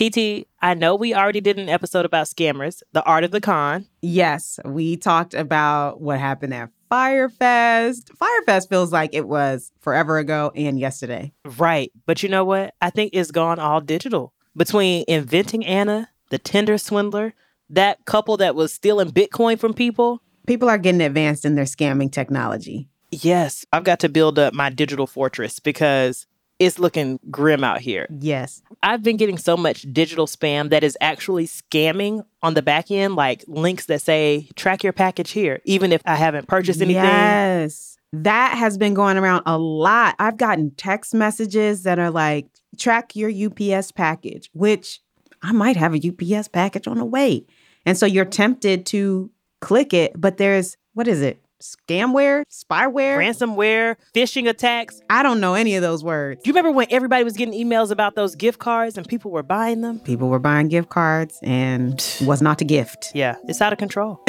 TT, I know we already did an episode about scammers, the art of the con. Yes, we talked about what happened at Fyre Fest. Firefest feels like it was forever ago and yesterday. Right. But you know what? I think it's gone all digital. Between inventing Anna, the Tinder swindler, that couple that was stealing Bitcoin from people. People are getting advanced in their scamming technology. Yes, I've got to build up my digital fortress because it's looking grim out here. Yes. I've been getting so much digital spam that is actually scamming on the back end, like links that say, track your package here, even if I haven't purchased anything. Yes. That has been going around a lot. I've gotten text messages that are like, track your UPS package, which I might have a UPS package on the way. And so you're tempted to click it, but there's, what is it? Scamware, spyware, ransomware, phishing attacks. I don't know any of those words. Do you remember when everybody was getting emails about those gift cards and people were buying them? People were buying gift cards and was not a gift. Yeah, it's out of control.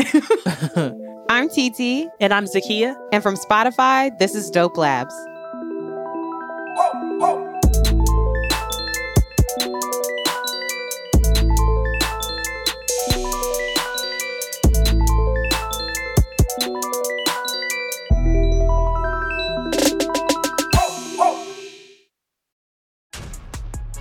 I'm TT. And I'm Zakiya. And from Spotify, this is Dope Labs.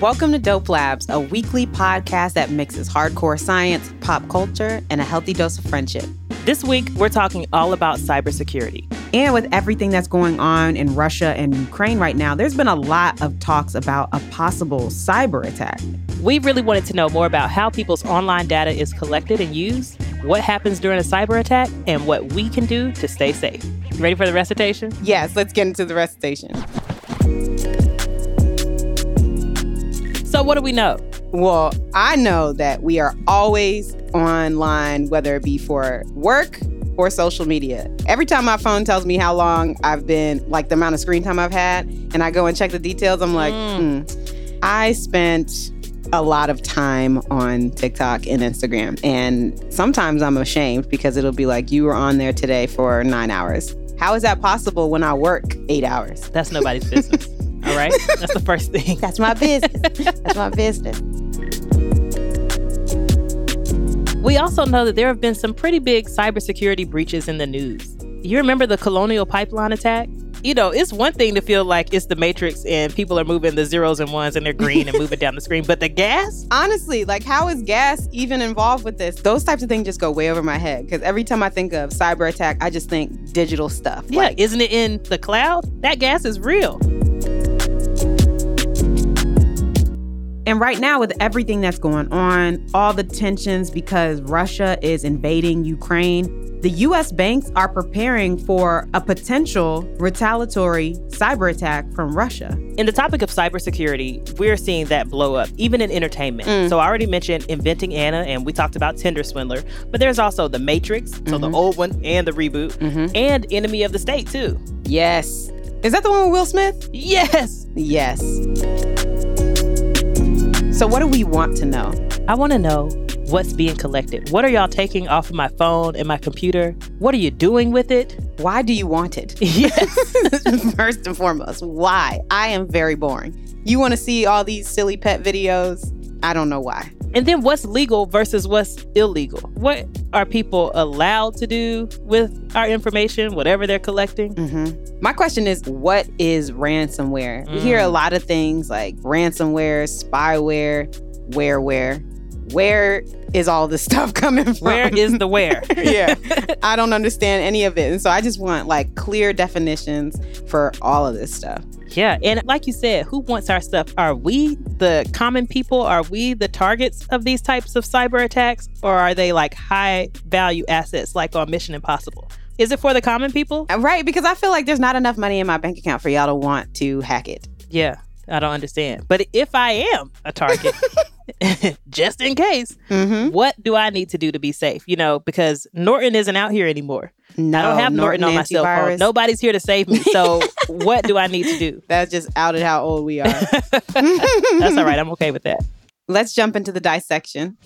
Welcome to Dope Labs, a weekly podcast that mixes hardcore science, pop culture, and a healthy dose of friendship. This week, we're talking all about cybersecurity. And with everything that's going on in Russia and Ukraine right now, there's been a lot of talks about a possible cyber attack. We really wanted to know more about how people's online data is collected and used, what happens during a cyber attack, and what we can do to stay safe. You ready for the recitation? Yes, let's get into the recitation. So, what do we know? Well, I know that we are always online, whether it be for work or social media. Every time my phone tells me how long I've been, like the amount of screen time I've had, and I go and check the details, I'm like, mm. Hmm, I spent a lot of time on TikTok and Instagram. And sometimes I'm ashamed because it'll be like, you were on there today for nine hours. How is that possible when I work eight hours? That's nobody's business. All right. That's the first thing. That's my business. That's my business. We also know that there have been some pretty big cybersecurity breaches in the news. You remember the Colonial Pipeline attack? You know, it's one thing to feel like it's the Matrix and people are moving the zeros and ones and they're green and moving down the screen, but the gas? Honestly, like how is gas even involved with this? Those types of things just go way over my head because every time I think of cyber attack, I just think digital stuff. Yeah, like, isn't it in the cloud? That gas is real. And right now, with everything that's going on, all the tensions because Russia is invading Ukraine, the US banks are preparing for a potential retaliatory cyber attack from Russia. In the topic of cybersecurity, we're seeing that blow up, even in entertainment. Mm. So I already mentioned Inventing Anna, and we talked about Tinder Swindler, but there's also The Matrix, so mm-hmm. the old one and the reboot, mm-hmm. and Enemy of the State, too. Yes. Is that the one with Will Smith? Yes. Yes. So, what do we want to know? I want to know what's being collected. What are y'all taking off of my phone and my computer? What are you doing with it? Why do you want it? Yes. First and foremost, why? I am very boring. You want to see all these silly pet videos? I don't know why. And then what's legal versus what's illegal? What are people allowed to do with our information, whatever they're collecting? Mm-hmm. My question is, what is ransomware? Mm. We hear a mm. lot of things like ransomware, spyware, whareware. Where is all this stuff coming from? Where is the where? yeah. I don't understand any of it. And so I just want like clear definitions for all of this stuff. Yeah. And like you said, who wants our stuff? Are we the common people? Are we the targets of these types of cyber attacks? Or are they like high value assets like on Mission Impossible? Is it for the common people? Right. Because I feel like there's not enough money in my bank account for y'all to want to hack it. Yeah. I don't understand. But if I am a target, just in case, mm-hmm. what do I need to do to be safe? You know, because Norton isn't out here anymore. No, I don't have Norton, Norton on my cell phone. Nobody's here to save me. So what do I need to do? That's just outed how old we are. That's all right. I'm okay with that. Let's jump into the dissection.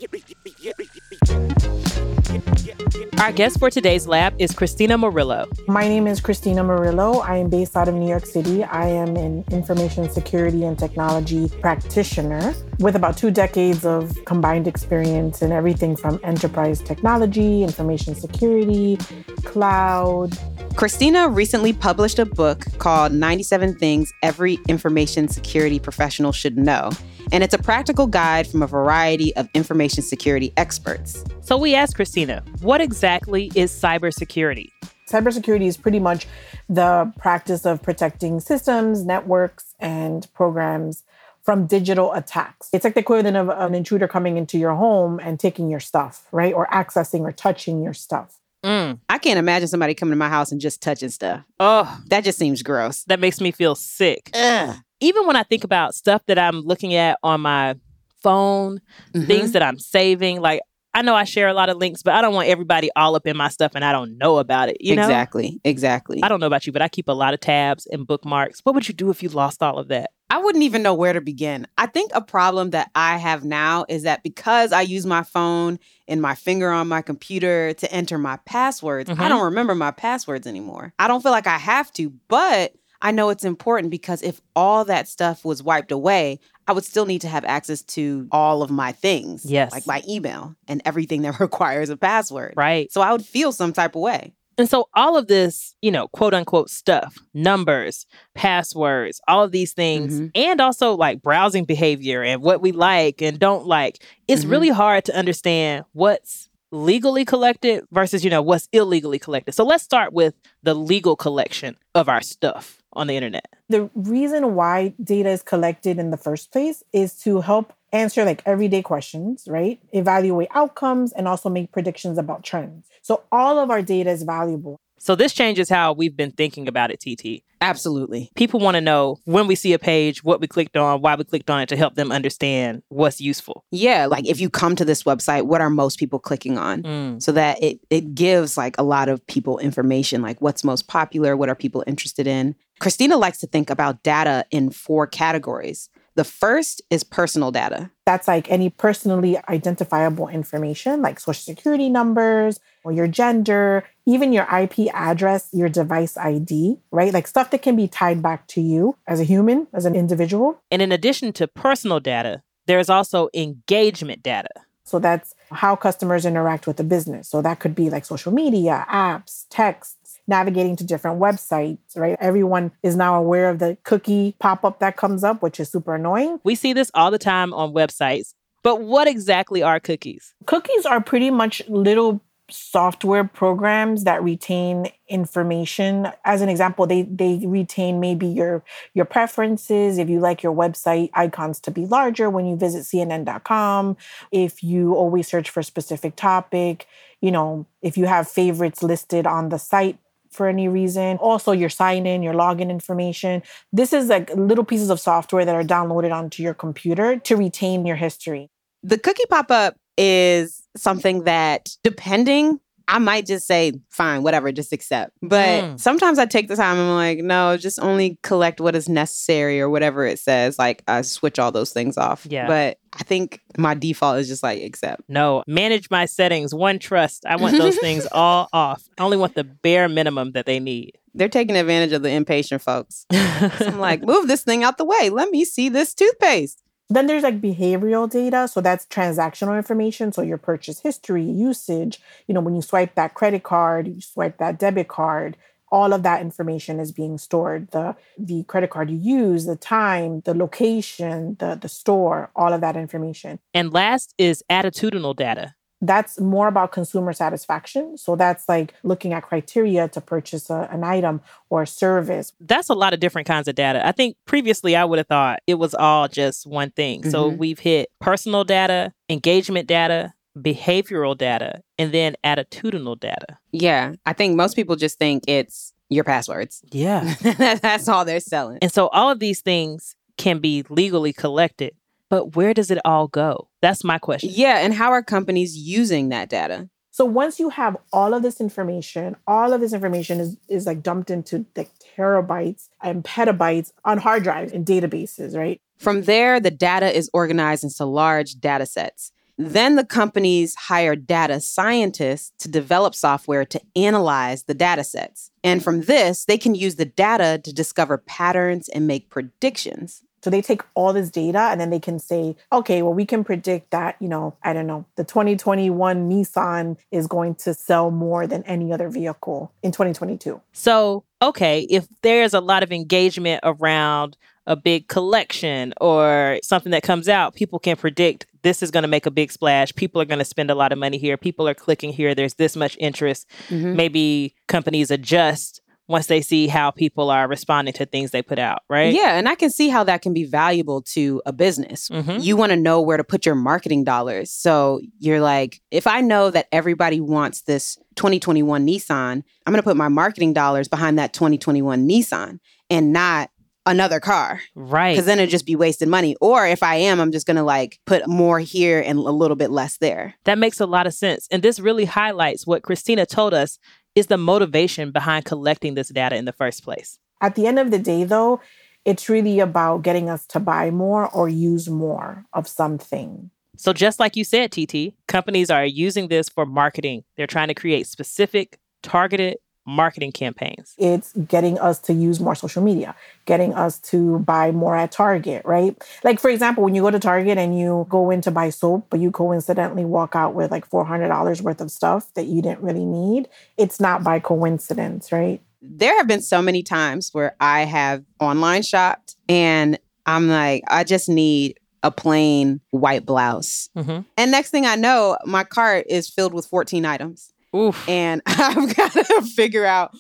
Our guest for today's lab is Christina Morillo. My name is Christina Morillo. I am based out of New York City. I am an information security and technology practitioner with about two decades of combined experience in everything from enterprise technology, information security, cloud. Christina recently published a book called 97 Things Every Information Security Professional Should Know and it's a practical guide from a variety of information security experts. So we asked Christina, what exactly is cybersecurity? Cybersecurity is pretty much the practice of protecting systems, networks, and programs from digital attacks. It's like the equivalent of an intruder coming into your home and taking your stuff, right? Or accessing or touching your stuff. Mm. I can't imagine somebody coming to my house and just touching stuff. Oh, that just seems gross. That makes me feel sick. Ugh even when I think about stuff that I'm looking at on my phone, mm-hmm. things that I'm saving, like I know I share a lot of links, but I don't want everybody all up in my stuff and I don't know about it. You know? Exactly. Exactly. I don't know about you, but I keep a lot of tabs and bookmarks. What would you do if you lost all of that? I wouldn't even know where to begin. I think a problem that I have now is that because I use my phone and my finger on my computer to enter my passwords, mm-hmm. I don't remember my passwords anymore. I don't feel like I have to, but I know it's important because if all that stuff was wiped away, I would still need to have access to all of my things. Yes. Like my email and everything that requires a password. Right. So I would feel some type of way. And so all of this, you know, quote unquote stuff, numbers, passwords, all of these things, mm-hmm. and also like browsing behavior and what we like and don't like, it's mm-hmm. really hard to understand what's legally collected versus, you know, what's illegally collected. So let's start with the legal collection of our stuff on the internet? The reason why data is collected in the first place is to help answer like everyday questions, right? Evaluate outcomes and also make predictions about trends. So all of our data is valuable. So this changes how we've been thinking about it, TT. Absolutely. People want to know when we see a page, what we clicked on, why we clicked on it to help them understand what's useful. Yeah, like if you come to this website, what are most people clicking on? Mm. So that it it gives like a lot of people information like what's most popular, what are people interested in. Christina likes to think about data in four categories. The first is personal data. That's like any personally identifiable information, like social security numbers or your gender, even your IP address, your device ID, right? Like stuff that can be tied back to you as a human, as an individual. And in addition to personal data, there's also engagement data. So that's how customers interact with the business. So that could be like social media, apps, texts, navigating to different websites, right? Everyone is now aware of the cookie pop up that comes up, which is super annoying. We see this all the time on websites. But what exactly are cookies? Cookies are pretty much little software programs that retain information as an example they they retain maybe your your preferences if you like your website icons to be larger when you visit cnn.com if you always search for a specific topic you know if you have favorites listed on the site for any reason. Also, your sign in, your login information. This is like little pieces of software that are downloaded onto your computer to retain your history. The cookie pop up is something that, depending I might just say, fine, whatever, just accept. But mm. sometimes I take the time and I'm like, no, just only collect what is necessary or whatever it says. Like I switch all those things off. Yeah. But I think my default is just like accept. No, manage my settings, one trust. I want those things all off. I only want the bare minimum that they need. They're taking advantage of the impatient folks. so I'm like, move this thing out the way. Let me see this toothpaste. Then there's like behavioral data. So that's transactional information. So your purchase history, usage, you know, when you swipe that credit card, you swipe that debit card, all of that information is being stored. The the credit card you use, the time, the location, the the store, all of that information. And last is attitudinal data. That's more about consumer satisfaction. So that's like looking at criteria to purchase a, an item or a service. That's a lot of different kinds of data. I think previously I would have thought it was all just one thing. Mm-hmm. So we've hit personal data, engagement data, behavioral data, and then attitudinal data. Yeah. I think most people just think it's your passwords. Yeah. That's all they're selling. And so all of these things can be legally collected but where does it all go? That's my question. Yeah. And how are companies using that data? So once you have all of this information, all of this information is, is like dumped into like terabytes and petabytes on hard drives and databases, right? From there, the data is organized into large data sets. Then the companies hire data scientists to develop software to analyze the data sets. And from this, they can use the data to discover patterns and make predictions. So they take all this data and then they can say, okay, well, we can predict that, you know, I don't know, the 2021 Nissan is going to sell more than any other vehicle in 2022. So, okay, if there's a lot of engagement around a big collection or something that comes out, people can predict this is going to make a big splash. People are going to spend a lot of money here. People are clicking here. There's this much interest. Mm-hmm. Maybe companies adjust once they see how people are responding to things they put out, right? Yeah, and I can see how that can be valuable to a business. Mm-hmm. You want to know where to put your marketing dollars. So you're like, if I know that everybody wants this 2021 Nissan, I'm going to put my marketing dollars behind that 2021 Nissan and not another car. Right. Because then it'd just be wasted money. Or if I am, I'm just going to like put more here and a little bit less there. That makes a lot of sense. And this really highlights what Christina told us is the motivation behind collecting this data in the first place? At the end of the day, though, it's really about getting us to buy more or use more of something. So, just like you said, TT, companies are using this for marketing. They're trying to create specific, targeted marketing campaigns? It's getting us to use more social media, getting us to buy more at Target, right? Like, for example, when you go to Target and you go in to buy soap, but you coincidentally walk out with like $400 worth of stuff that you didn't really need, it's not by coincidence, right? There have been so many times where I have online shopped and I'm like, I just need a plain white blouse. Mm-hmm. And next thing I know, my cart is filled with 14 items. Oof. And I've got to figure out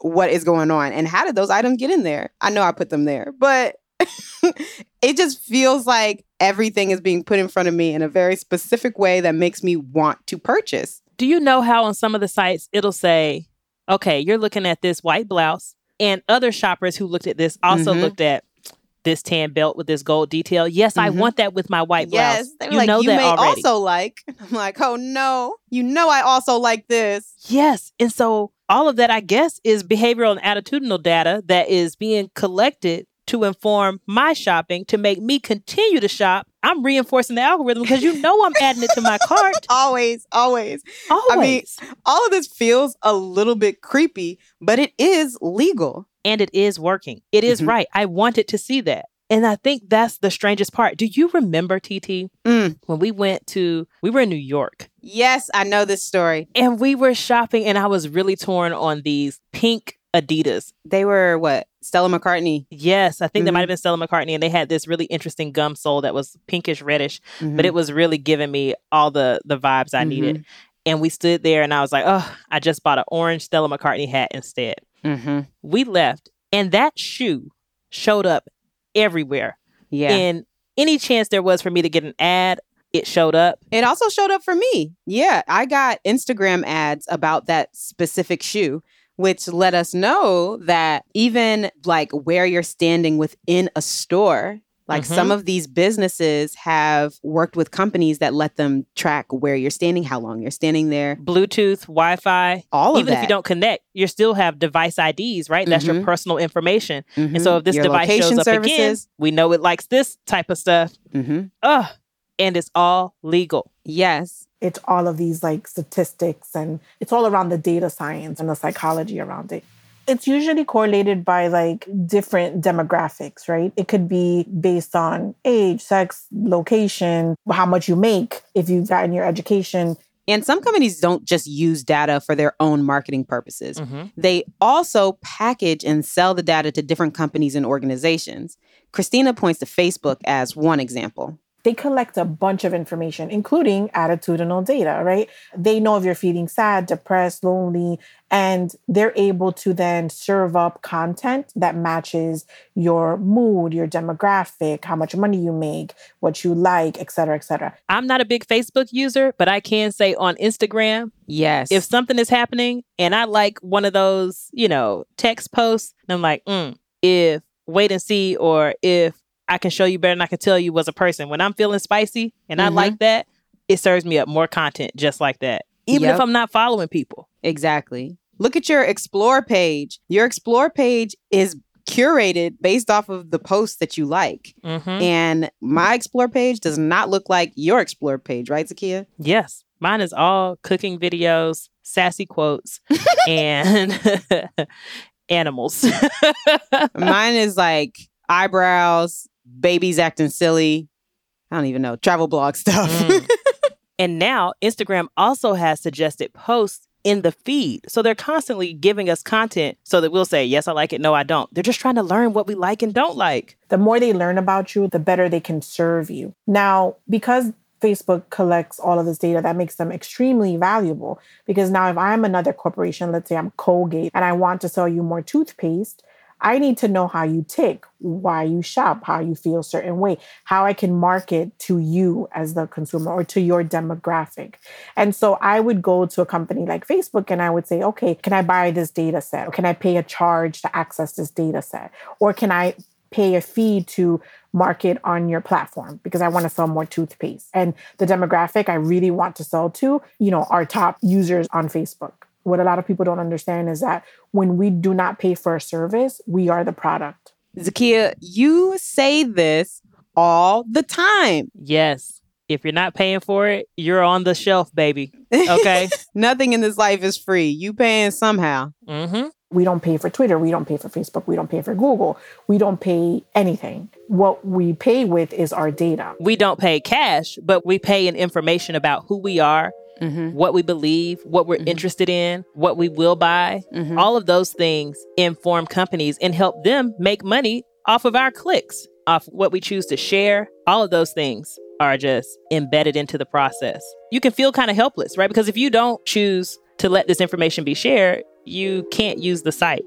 what is going on and how did those items get in there? I know I put them there, but it just feels like everything is being put in front of me in a very specific way that makes me want to purchase. Do you know how on some of the sites it'll say, okay, you're looking at this white blouse, and other shoppers who looked at this also mm-hmm. looked at this tan belt with this gold detail. Yes, mm-hmm. I want that with my white blouse. Yes, you like, know you that may already. also like. I'm like, oh no, you know I also like this. Yes, and so all of that, I guess, is behavioral and attitudinal data that is being collected to inform my shopping to make me continue to shop. I'm reinforcing the algorithm because you know I'm adding it to my cart. always, always. Always. I mean, all of this feels a little bit creepy, but it is legal and it is working. It is mm-hmm. right. I wanted to see that. And I think that's the strangest part. Do you remember TT mm. when we went to we were in New York? Yes, I know this story. And we were shopping and I was really torn on these pink Adidas. They were what? Stella McCartney. Yes, I think mm-hmm. they might have been Stella McCartney and they had this really interesting gum sole that was pinkish reddish, mm-hmm. but it was really giving me all the the vibes I mm-hmm. needed. And we stood there and I was like, "Oh, I just bought an orange Stella McCartney hat instead." Mm-hmm. We left, and that shoe showed up everywhere. Yeah. And any chance there was for me to get an ad, it showed up. It also showed up for me. Yeah. I got Instagram ads about that specific shoe, which let us know that even like where you're standing within a store like mm-hmm. some of these businesses have worked with companies that let them track where you're standing, how long you're standing there, Bluetooth, Wi Fi, all of Even that. if you don't connect, you still have device IDs, right? Mm-hmm. That's your mm-hmm. personal information. Mm-hmm. And so if this your device shows up services. again, we know it likes this type of stuff. Mm-hmm. Ugh. And it's all legal. Yes. It's all of these like statistics and it's all around the data science and the psychology around it. It's usually correlated by like different demographics, right? It could be based on age, sex, location, how much you make, if you've gotten your education. And some companies don't just use data for their own marketing purposes. Mm-hmm. They also package and sell the data to different companies and organizations. Christina points to Facebook as one example. They collect a bunch of information, including attitudinal data, right? They know if you're feeling sad, depressed, lonely, and they're able to then serve up content that matches your mood, your demographic, how much money you make, what you like, et cetera, et cetera. I'm not a big Facebook user, but I can say on Instagram, Yes. if something is happening and I like one of those, you know, text posts, and I'm like, mm, if wait and see, or if I can show you better than I can tell you was a person. When I'm feeling spicy and I Mhm. like that, it serves me up more content just like that. Even if I'm not following people. Exactly. Look at your explore page. Your explore page is curated based off of the posts that you like. Mm-hmm. And my explore page does not look like your explore page, right, Zakiya? Yes. Mine is all cooking videos, sassy quotes, and animals. Mine is like eyebrows, babies acting silly. I don't even know, travel blog stuff. Mm. and now Instagram also has suggested posts in the feed. So they're constantly giving us content so that we'll say, yes, I like it. No, I don't. They're just trying to learn what we like and don't like. The more they learn about you, the better they can serve you. Now, because Facebook collects all of this data, that makes them extremely valuable. Because now, if I'm another corporation, let's say I'm Colgate, and I want to sell you more toothpaste, I need to know how you tick, why you shop, how you feel a certain way, how I can market to you as the consumer or to your demographic. And so I would go to a company like Facebook and I would say, okay, can I buy this data set? Or can I pay a charge to access this data set? Or can I pay a fee to market on your platform because I want to sell more toothpaste. And the demographic I really want to sell to, you know, our top users on Facebook. What a lot of people don't understand is that when we do not pay for a service, we are the product. Zakiya, you say this all the time. Yes. If you're not paying for it, you're on the shelf, baby. Okay. Nothing in this life is free. You paying somehow. mm-hmm. We don't pay for Twitter. We don't pay for Facebook. We don't pay for Google. We don't pay anything. What we pay with is our data. We don't pay cash, but we pay in information about who we are, Mm-hmm. what we believe, what we're Mhm. interested in, what we will buy. Mm-hmm. All of those things inform companies and help them make money off of our clicks, off what we choose to share. All of those things are just embedded into the process. You can feel kind of helpless, right? Because if you don't choose to let this information be shared, you can't use the site.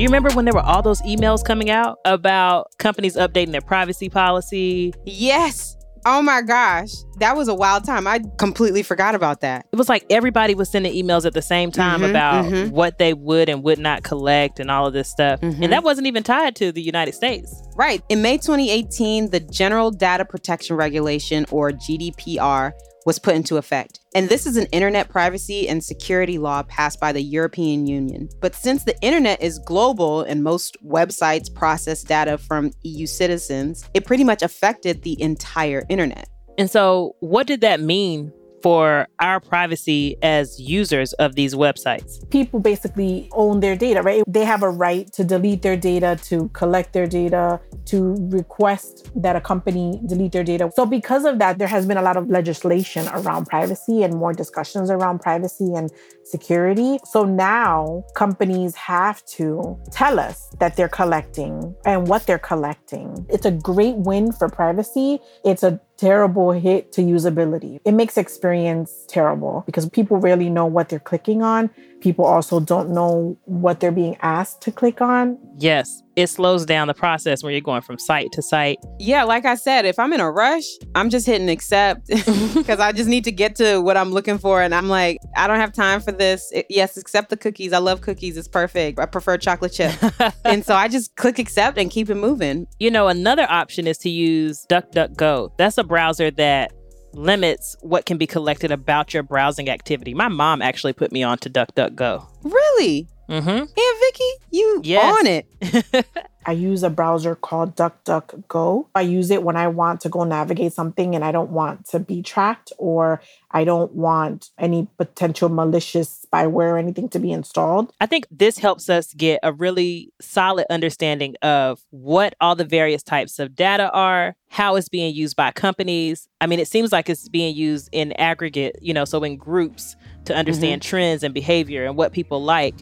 Do you remember when there were all those emails coming out about companies updating their privacy policy? Yes. Oh my gosh. That was a wild time. I completely forgot about that. It was like everybody was sending emails at the same time Mhm, about mhm. what they would and would not collect and all of this stuff. Mhm. And that wasn't even tied to the United States. Right. In May 2018, the General Data Protection Regulation, or GDPR, was put into effect. And this is an internet privacy and security law passed by the European Union. But since the internet is global and most websites process data from EU citizens, it pretty much affected the entire internet. And so, what did that mean for our privacy as users of these websites? People basically own their data, right? They have a right to delete their data, to collect their data, to request that a company delete their data. So, because of that, there has been a lot of legislation around privacy and more discussions around privacy and security. So now companies have to tell us that they're collecting and what they're collecting. It's a great win for privacy. It's a terrible hit to usability. It makes experience terrible because people rarely know what they're clicking on. People also don't know what they're being asked to click on. Yes, it slows down the process where you're going from site to site. Yeah, like I said, if I'm in a rush, I'm just hitting accept because I just need to get to what I'm looking for. And I'm like, I don't have time for this. It- yes, accept the cookies. I love cookies. It's perfect. I prefer chocolate chip. and so I just click accept and keep it moving. You know, another option is to use DuckDuckGo. That's a browser that limits what can be collected about your browsing activity. My mom actually put me on to DuckDuckGo. Really? Mm-hmm. Aunt Vicky, you Yes. on it. I use a browser called DuckDuckGo. I use it when I want to go navigate something and I don't want to be tracked or I don't want any potential malicious spyware or anything to be installed. I think this helps us get a really solid understanding of what all the various types of data are, how it's being used by companies. I mean, it seems like it's being used in aggregate, you know, so in groups to understand mm-hmm. trends and behavior and what people like.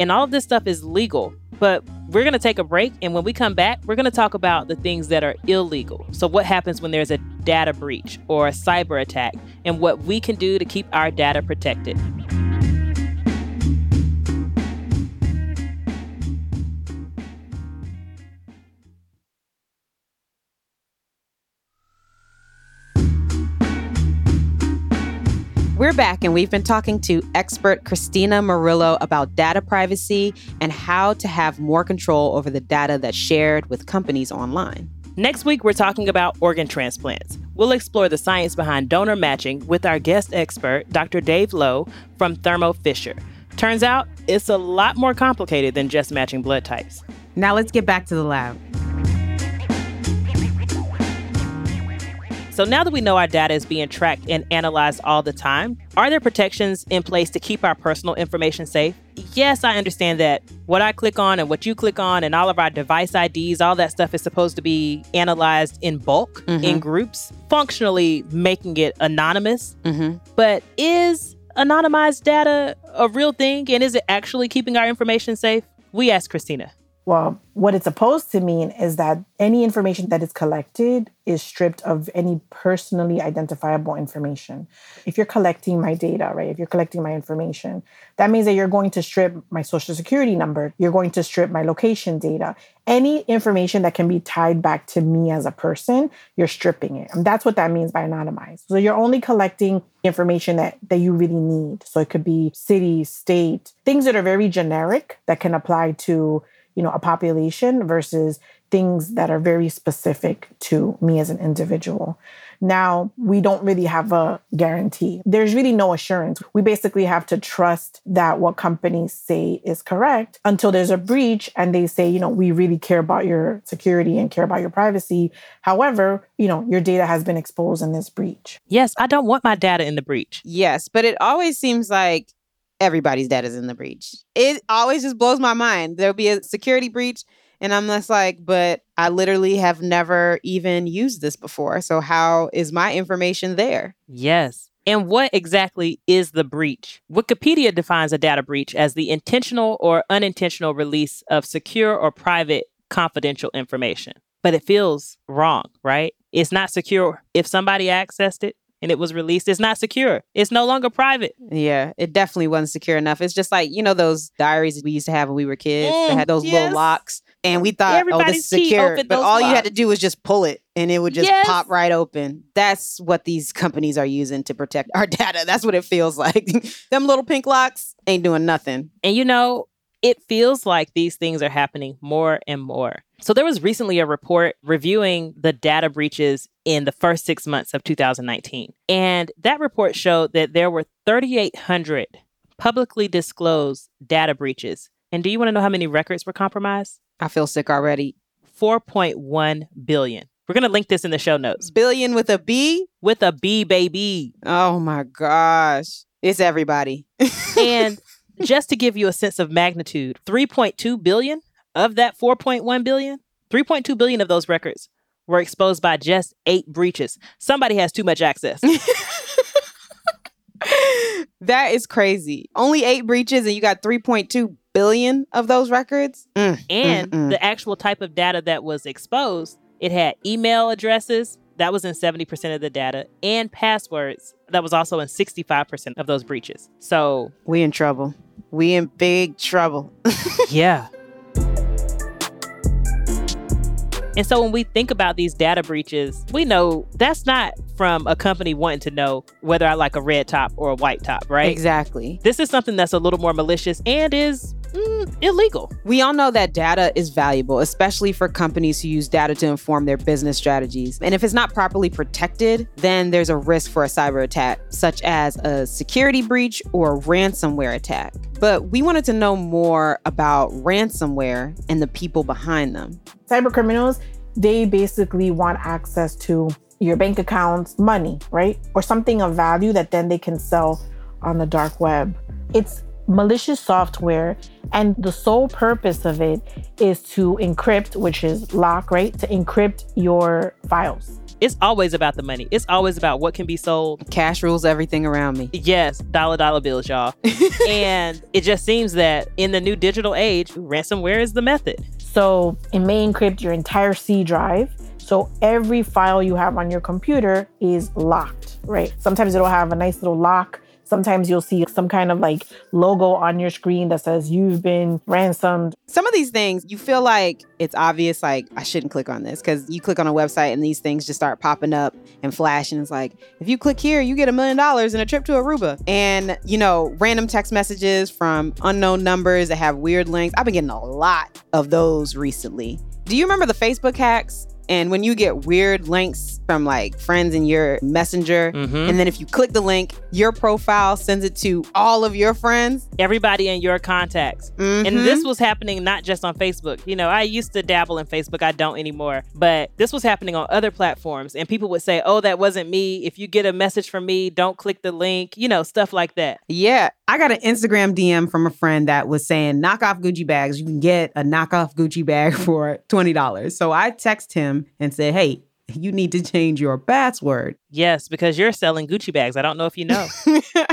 And all of this stuff is legal. But we're going to take a break. And when we come back, we're going to talk about the things that are illegal. So, what happens when there's a data breach or a cyber attack, and what we can do to keep our data protected. We're back and we've been talking to expert Christina Morillo about data privacy and how to have more control over the data that's shared with companies online. Next week, we're talking about organ transplants. We'll explore the science behind donor matching with our guest expert, Dr. Dave Lowe from Thermo Fisher. Turns out it's a lot more complicated than just matching blood types. Now let's get back to the lab. So now that we know our data is being tracked and analyzed all the time, are there protections in place to keep our personal information safe? Yes, I understand that what I click on and what you click on and all of our device IDs, all that stuff is supposed to be analyzed in bulk, mm-hmm. in groups, functionally making it anonymous. Mm-hmm. But is anonymized data a real thing and is it actually keeping our information safe? We asked Christina. Well, what it's supposed to mean is that any information that is collected is stripped of any personally identifiable information. If you're collecting my data, right, if you're collecting my information, that means that you're going to strip my social security number, you're going to strip my location data. Any information that can be tied back to me as a person, you're stripping it. And that's what that means by anonymized. So you're only collecting information that, that you really need. So it could be city, state, things that are very generic that can apply to you know, a population versus things that are very specific to me as an individual. Now, we don't really have a guarantee. There's really no assurance. We basically have to trust that what companies say is correct until there's a breach and they say, you know, we really care about your security and care about your privacy. However, you know, your data has been exposed in this breach. Yes, I don't want my data in the breach. Yes, but it always seems like everybody's data is in the breach. It always just blows my mind. There'll be a security breach, and I'm just like, but I literally have never even used this before. So, how is my information there? Yes. And what exactly is the breach? Wikipedia defines a data breach as the intentional or unintentional release of secure or private confidential information. But it feels wrong, right? It's not secure. If somebody accessed it, and it was released, it's not secure. It's no longer private. Yeah, it definitely wasn't secure enough. It's just like, you know, those diaries we used to have when we were kids mm, that had those yes. little locks. And we thought, Everybody's oh, this is secure. But all locks. you had to do was just pull it and it would just yes. pop right open. That's what these companies are using to protect our data. That's what it feels like. Them little pink locks ain't doing nothing. And you know, it feels like these things are happening more and more. So, there was recently a report reviewing the data breaches in the first six months of 2019. And that report showed that there were 3,800 publicly disclosed data breaches. And do you want to know how many records were compromised? I feel sick already. 4.1 billion. We're going to link this in the show notes. Billion with a B? With a B, baby. Oh my gosh. It's everybody. and just to give you a sense of magnitude, 3.2 billion of that 4.1 billion, 3.2 billion of those records were exposed by just eight breaches. Somebody has too much access. that is crazy. Only eight breaches, and you got 3.2 billion of those records. Mm, and mm, mm. the actual type of data that was exposed, it had email addresses. That was in 70% of the data, and passwords. That was also in 65% of those breaches. So we in trouble. We in big trouble. yeah. And so when we think about these data breaches, we know that's not from a company wanting to know whether I like a red top or a white top, right? Exactly. This is something that's a little more malicious and is mm, illegal. We all know that data is valuable, especially for companies who use data to inform their business strategies. And if it's not properly protected, then there's a risk for a cyber attack, such as a security breach or a ransomware attack. But we wanted to know more about ransomware and the people behind them. Cyber criminals, they basically want access to your bank accounts, money, right? Or something of value that then they can sell on the dark web. It's malicious software, and the sole purpose of it is to encrypt, which is lock, right? To encrypt your files. It's always about the money. It's always about what can be sold. Cash rules everything around me. Yes, dollar dollar bills, y'all. and it just seems that in the new digital age, ransomware is the method. So it may encrypt your entire C drive. So every file you have on your computer is locked, right? Sometimes it'll have a nice little lock Sometimes you'll see some kind of like logo on your screen that says you've been ransomed. Some of these things you feel like it's obvious, like I shouldn't click on this because you click on a website and these things just start popping up and flashing. It's like, if you click here, you get a million dollars and a trip to Aruba. And, you know, random text messages from unknown numbers that have weird links. I've been getting a lot of those recently. Do you remember the Facebook hacks? And when you get weird links from like friends in your messenger, mm-hmm. and then if you click the link, your profile sends it to all of your friends, everybody in your contacts. Mm-hmm. And this was happening not just on Facebook. You know, I used to dabble in Facebook, I don't anymore, but this was happening on other platforms. And people would say, oh, that wasn't me. If you get a message from me, don't click the link, you know, stuff like that. Yeah. I got an Instagram DM from a friend that was saying, knock off Gucci bags. You can get a knockoff Gucci bag for $20. So I text him and say, hey, you need to change your password. Yes, because you're selling Gucci bags. I don't know if you know.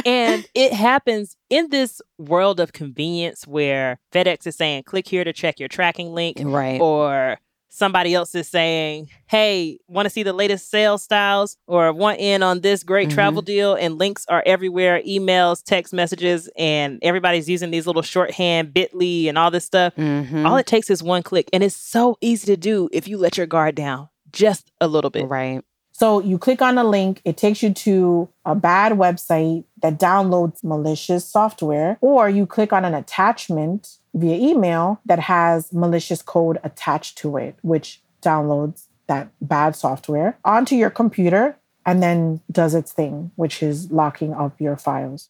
and it happens in this world of convenience where FedEx is saying, click here to check your tracking link. Right. Or somebody else is saying, hey, want to see the latest sales styles or want in on this great mm-hmm. travel deal? And links are everywhere emails, text messages, and everybody's using these little shorthand bit.ly and all this stuff. Mm-hmm. All it takes is one click. And it's so easy to do if you let your guard down just a little bit. Right. So you click on a link, it takes you to a bad website that downloads malicious software, or you click on an attachment via email that has malicious code attached to it, which downloads that bad software onto your computer and then does its thing, which is locking up your files.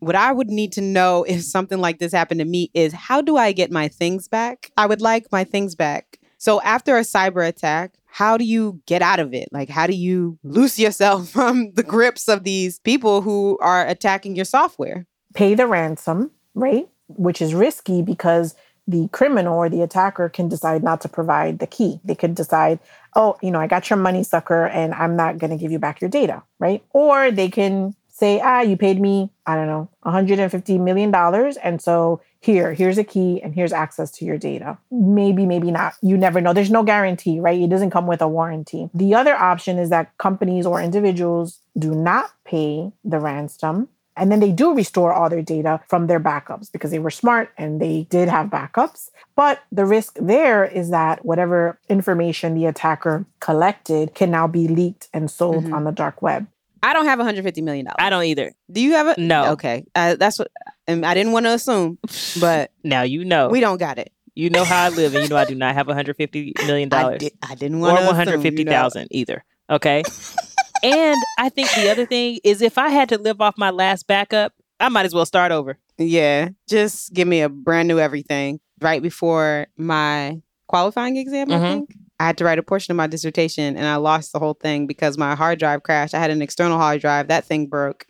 What I would need to know if something like this happened to me is how do I get my things back? I would like my things back. So after a cyber attack, how do you get out of it? Like, how do you loose yourself from the grips of these people who are attacking your software? Pay the ransom, right? Which is risky because the criminal or the attacker can decide not to provide the key. They could decide, oh, you know, I got your money, sucker, and I'm not going to give you back your data, right? Or they can say, ah, you paid me, I don't know, $150 million. And so here, here's a key and here's access to your data. Maybe, maybe not. You never know. There's no guarantee, right? It doesn't come with a warranty. The other option is that companies or individuals do not pay the ransom. And then they do restore all their data from their backups because they were smart and they did have backups. But the risk there is that whatever information the attacker collected can now be leaked and sold mm-hmm. on the dark web. I don't have 150 million dollars. I don't either. Do you have it? No. Okay. Uh, that's what and I didn't want to assume, but now you know. We don't got it. You know how I live, and you know I do not have 150 million dollars. I, I, didn't want or 150,000 you know. either. Okay. and I think the other thing is if I had to live off my last backup, I might as well start over. Yeah, just give me a brand new everything. Right before my qualifying exam, mm-hmm. I think I had to write a portion of my dissertation, and I lost the whole thing because my hard drive crashed. I had an external hard drive that thing broke,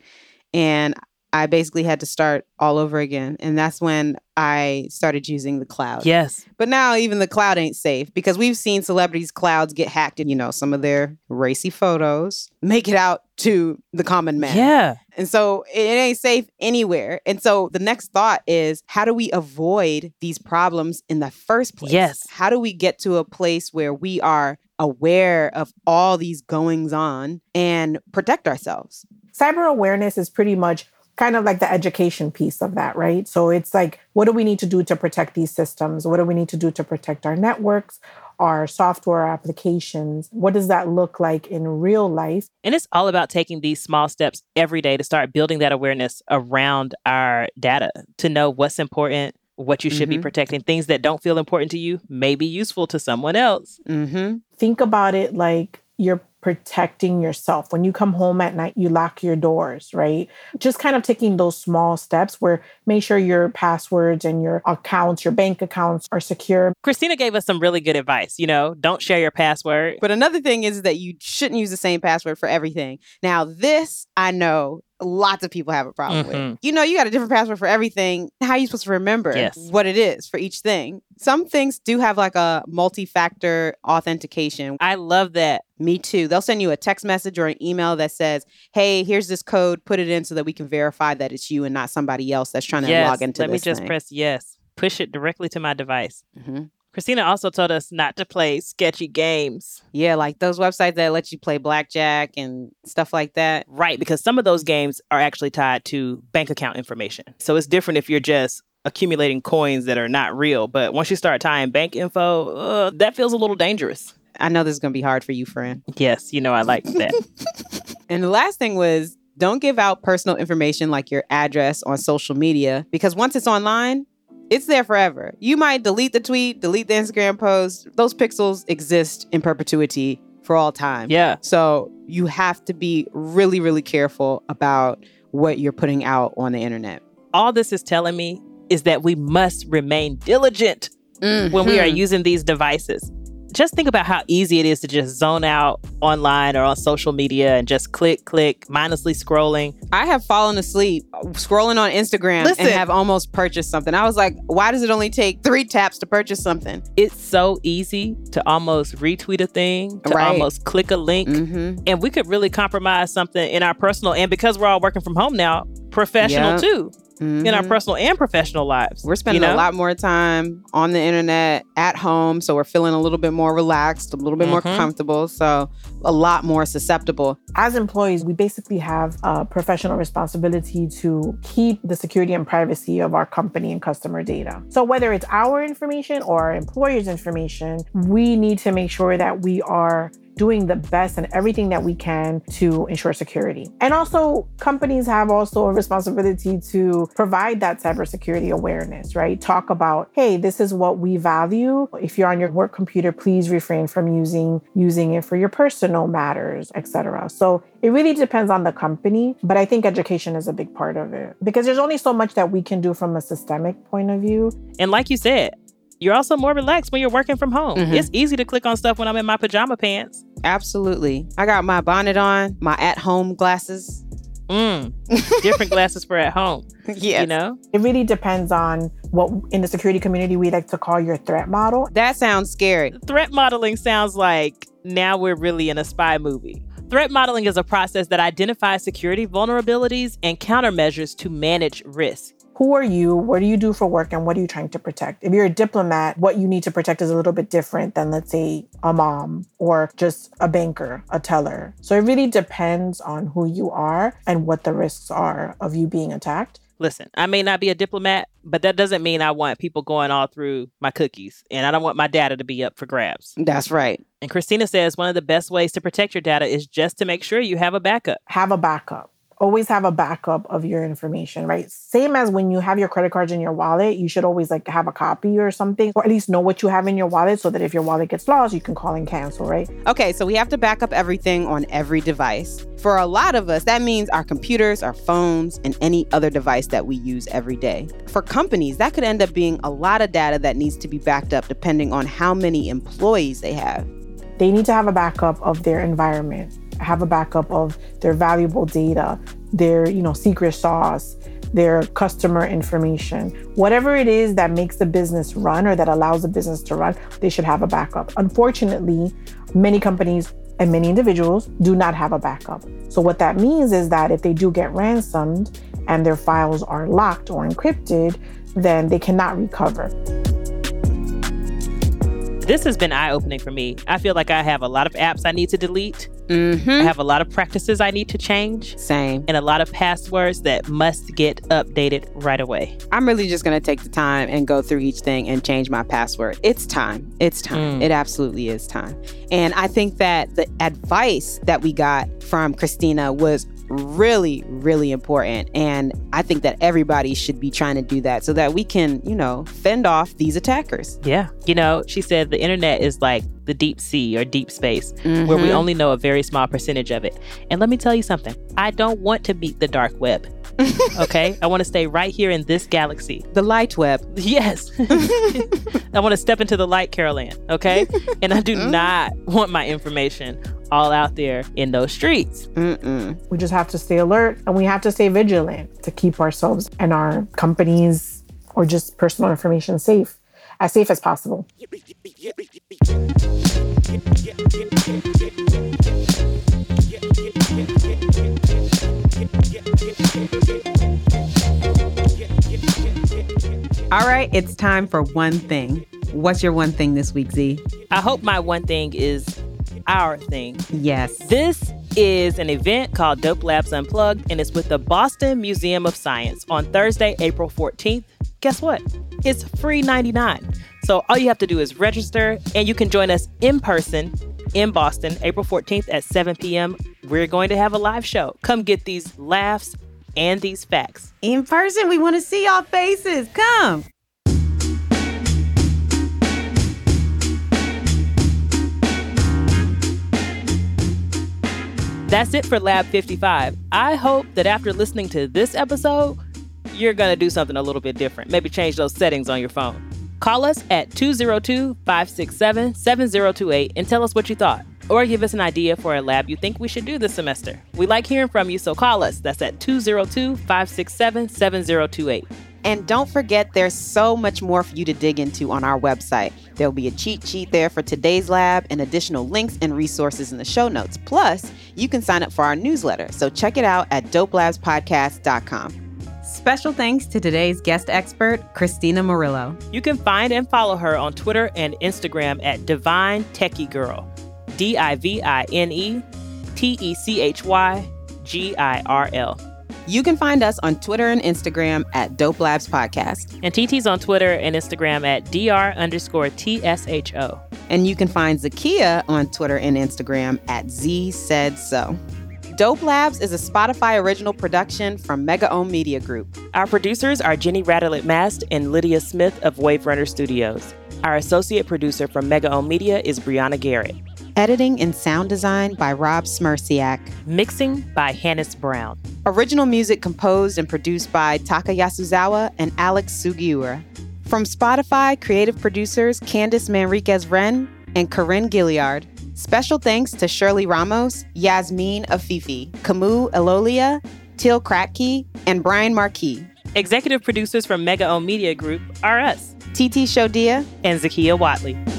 and I basically had to start all over again. And that's when I started using the cloud. Yes. But now even the cloud ain't safe because we've seen celebrities' clouds get hacked and, you know, some of their racy photos make it out to the common man. Yeah. And so it ain't safe anywhere. And so the next thought is how do we avoid these problems in the first place? Yes. How do we get to a place where we are aware of all these goings on and protect ourselves? Cyber awareness is pretty much kind of like the education piece of that, right? So it's like, what do we need to do to protect these systems? What do we need to do to protect our networks, our software applications? What does that look like in real life? And it's all about taking these small steps every day to start building that awareness around our data to know what's important. What you should mm-hmm. be protecting, things that don't feel important to you may be useful to someone else. Mm-hmm. Think about it like you're protecting yourself. When you come home at night, you lock your doors, right? Just kind of taking those small steps where make sure your passwords and your accounts, your bank accounts are secure. Christina gave us some really good advice. You know, don't share your password. But another thing is that you shouldn't use the same password for everything. Now, this I know lots of people have a problem Mhm. with. You know, you got a different password for everything. How are you supposed to remember Yes. what it is for each thing? Some things do have like a multi factor authentication. I love that. Me too. They'll send you a text message or an email that says, hey, here's this code, put it in so that we can verify that it's you and not somebody else that's trying to yes. log into Let me just thing. press yes. Push it directly to my device. Mhm. Christina also told us not to play sketchy games. Yeah, like those websites that let you play blackjack and stuff like that. Right, because some of those games are actually tied to bank account information. So it's different if you're just accumulating coins that are not real. But once you start tying bank info, uh, that feels a little dangerous. I know this is going to be hard for you, friend. Yes, you know I like that. And the last thing was don't give out personal information like your address on social media because once it's online, it's there forever. You might delete the tweet, delete the Instagram post. Those pixels exist in perpetuity for all time. yeah. So you have to be really, really careful about what you're putting out on the internet. All this is telling me is that we must remain diligent mm-hmm. when we are using these devices. Just think about how easy it is to just zone out online or on social media and just click, click, mindlessly scrolling. I have fallen asleep scrolling on Instagram Listen. and have almost purchased something. I was like, why does it only take three taps to purchase something? It's so easy to almost retweet a thing, to Right. almost click a link. Mm-hmm. And we could really compromise something in our personal, and because we're all working from home now, professional Yeah. too, in our Mhm. personal and professional lives. We're spending you know? a lot more time on the internet at home, so we're feeling a little bit more relaxed, a little bit more Mhm. comfortable, so a lot more susceptible. As employees, we basically have a professional responsibility to keep the security and privacy of our company and customer data. So, whether it's our information or our employer's information, we need to make sure that we are doing the best and everything that we can to ensure security. And also, companies have also a responsibility to provide that cybersecurity awareness, right? Talk about, hey, this is what we value. If you're on your work computer, please refrain from using using it for your personal matters, etc. So it really depends on the company, but I think education is a big part of it because there's only so much that we can do from a systemic point of view. And like you said, you're also more relaxed when you're working from home. Mhm. It's easy to click on stuff when I'm in my pajama pants. Absolutely. I got my bonnet on, my at home glasses. Mm. Different glasses for at home. yes. You know? It really depends on what in the security community we like to call your threat model. That sounds scary. Threat modeling sounds like now we're really in a spy movie. Threat modeling is a process that identifies security vulnerabilities and countermeasures to manage risk. Who are you? What do you do for work? And what are you trying to protect? If you're a diplomat, what you need to protect is a little bit different than, let's say, a mom or just a banker, a teller. So it really depends on who you are and what the risks are of you being attacked. Listen, I may not be a diplomat, but that doesn't mean I want people going all through my cookies. And I don't want my data to be up for grabs. That's right. And Christina says one of the best ways to protect your data is just to make sure you have a backup. Have a backup. Always have a backup of your information, right? Same as when you have your credit cards in your wallet, you should always like have a copy or something, or at least know what you have in your wallet so that if your wallet gets lost, you can call and cancel, right? Okay, so we have to back up everything on every device. For a lot of us, that means our computers, our phones, and any other device that we use every day. For companies, that could end up being a lot of data that needs to be backed up depending on how many employees they have. they need to have a backup of their environment have a backup of their valuable data their you know secret sauce their customer information. Whatever it is that makes the business run or that allows the business to run they should have a backup. Unfortunately many companies and many individuals do not have a backup. So what that means is that if they do get ransomed and their files are locked or encrypted then they cannot recover This has been eye opening for me. I feel like I have a lot of apps I need to delete, I Mm-hmm. have a lot of practices I need to change, Same. and a lot of passwords that must get updated right away. I'm really just going to take the time and go through each thing and change my password. It's time. It's time. Mm. It absolutely is time. And I think that the advice that we got from Christina was really, really important. And I think that everybody should be trying to do that so that we can, you know, fend off these attackers. Yeah. You know, she said the internet is like the deep sea or deep space mm-hmm. where we mm-hmm. only know a very small percentage of it. And let me tell you something I don't want to beat the dark web. okay? I want to stay right here in this galaxy. The light web. Yes. I want to step into the light, Carol Ann, okay? And I do mm. not want my information all out there in those streets. Mm-mm. We just have to stay alert and we have to stay vigilant to keep ourselves and our companies or just personal information safe, as safe as possible. All right, it's time for one thing. What's your one thing this week, Z? I hope my one thing is our thing. Yes. This is an event called Dope Labs Unplugged, and it's with the Boston Museum of Science on Thursday, April 14th. Guess what? It's free 99. So all you have to do is register, and you can join us in person in Boston, April 14th at 7 p.m. We're going to have a live show. Come get these laughs and these facts. In person, we want to see y'all faces. Come. That's it for Lab 55. I hope that after listening to this episode, you're going to do something a little bit different. Maybe change those settings on your phone. Call us at 202 567 7028 and tell us what you thought. Or give us an idea for a lab you think we should do this semester. We like hearing from you, so call us. That's at 202 567 7028. And don't forget, there's so much more for you to dig into on our website. There'll be a cheat sheet there for today's lab and additional links and resources in the show notes. Plus, you can sign up for our newsletter. So check it out at dopelabspodcast.com. Special thanks to today's guest expert, Christina Morillo. You can find and follow her on Twitter and Instagram at Divine Techie Girl. D I V I N E T E C H Y G I R L. You can find us on Twitter and Instagram at Dope Labs Podcast. And TT's on Twitter and Instagram at DR underscore TSHO. And you can find Zakiya on Twitter and Instagram at Z Said So. Dope Labs is a Spotify original production from Mega Ohm Media Group. Our producers are Jenny Radelet Mast and Lydia Smith of Wave Runner Studios. Our associate producer from Mega Ohm Media is Brianna Garrett. Editing and sound design by Rob Smerciak. Mixing by Hannis Brown. Original music composed and produced by Taka Yasuzawa and Alex Sugiura. From Spotify, creative producers Candice Manriquez Wrenn and Corinne Gilliard. Special thanks to Shirley Ramos, Yasmin Afifi, Camus Elolia, Till Kratky, and Brian Marquis. Executive producers from Mega Ohm Media Group are us, TT Shodiya and Zakiya Whatley.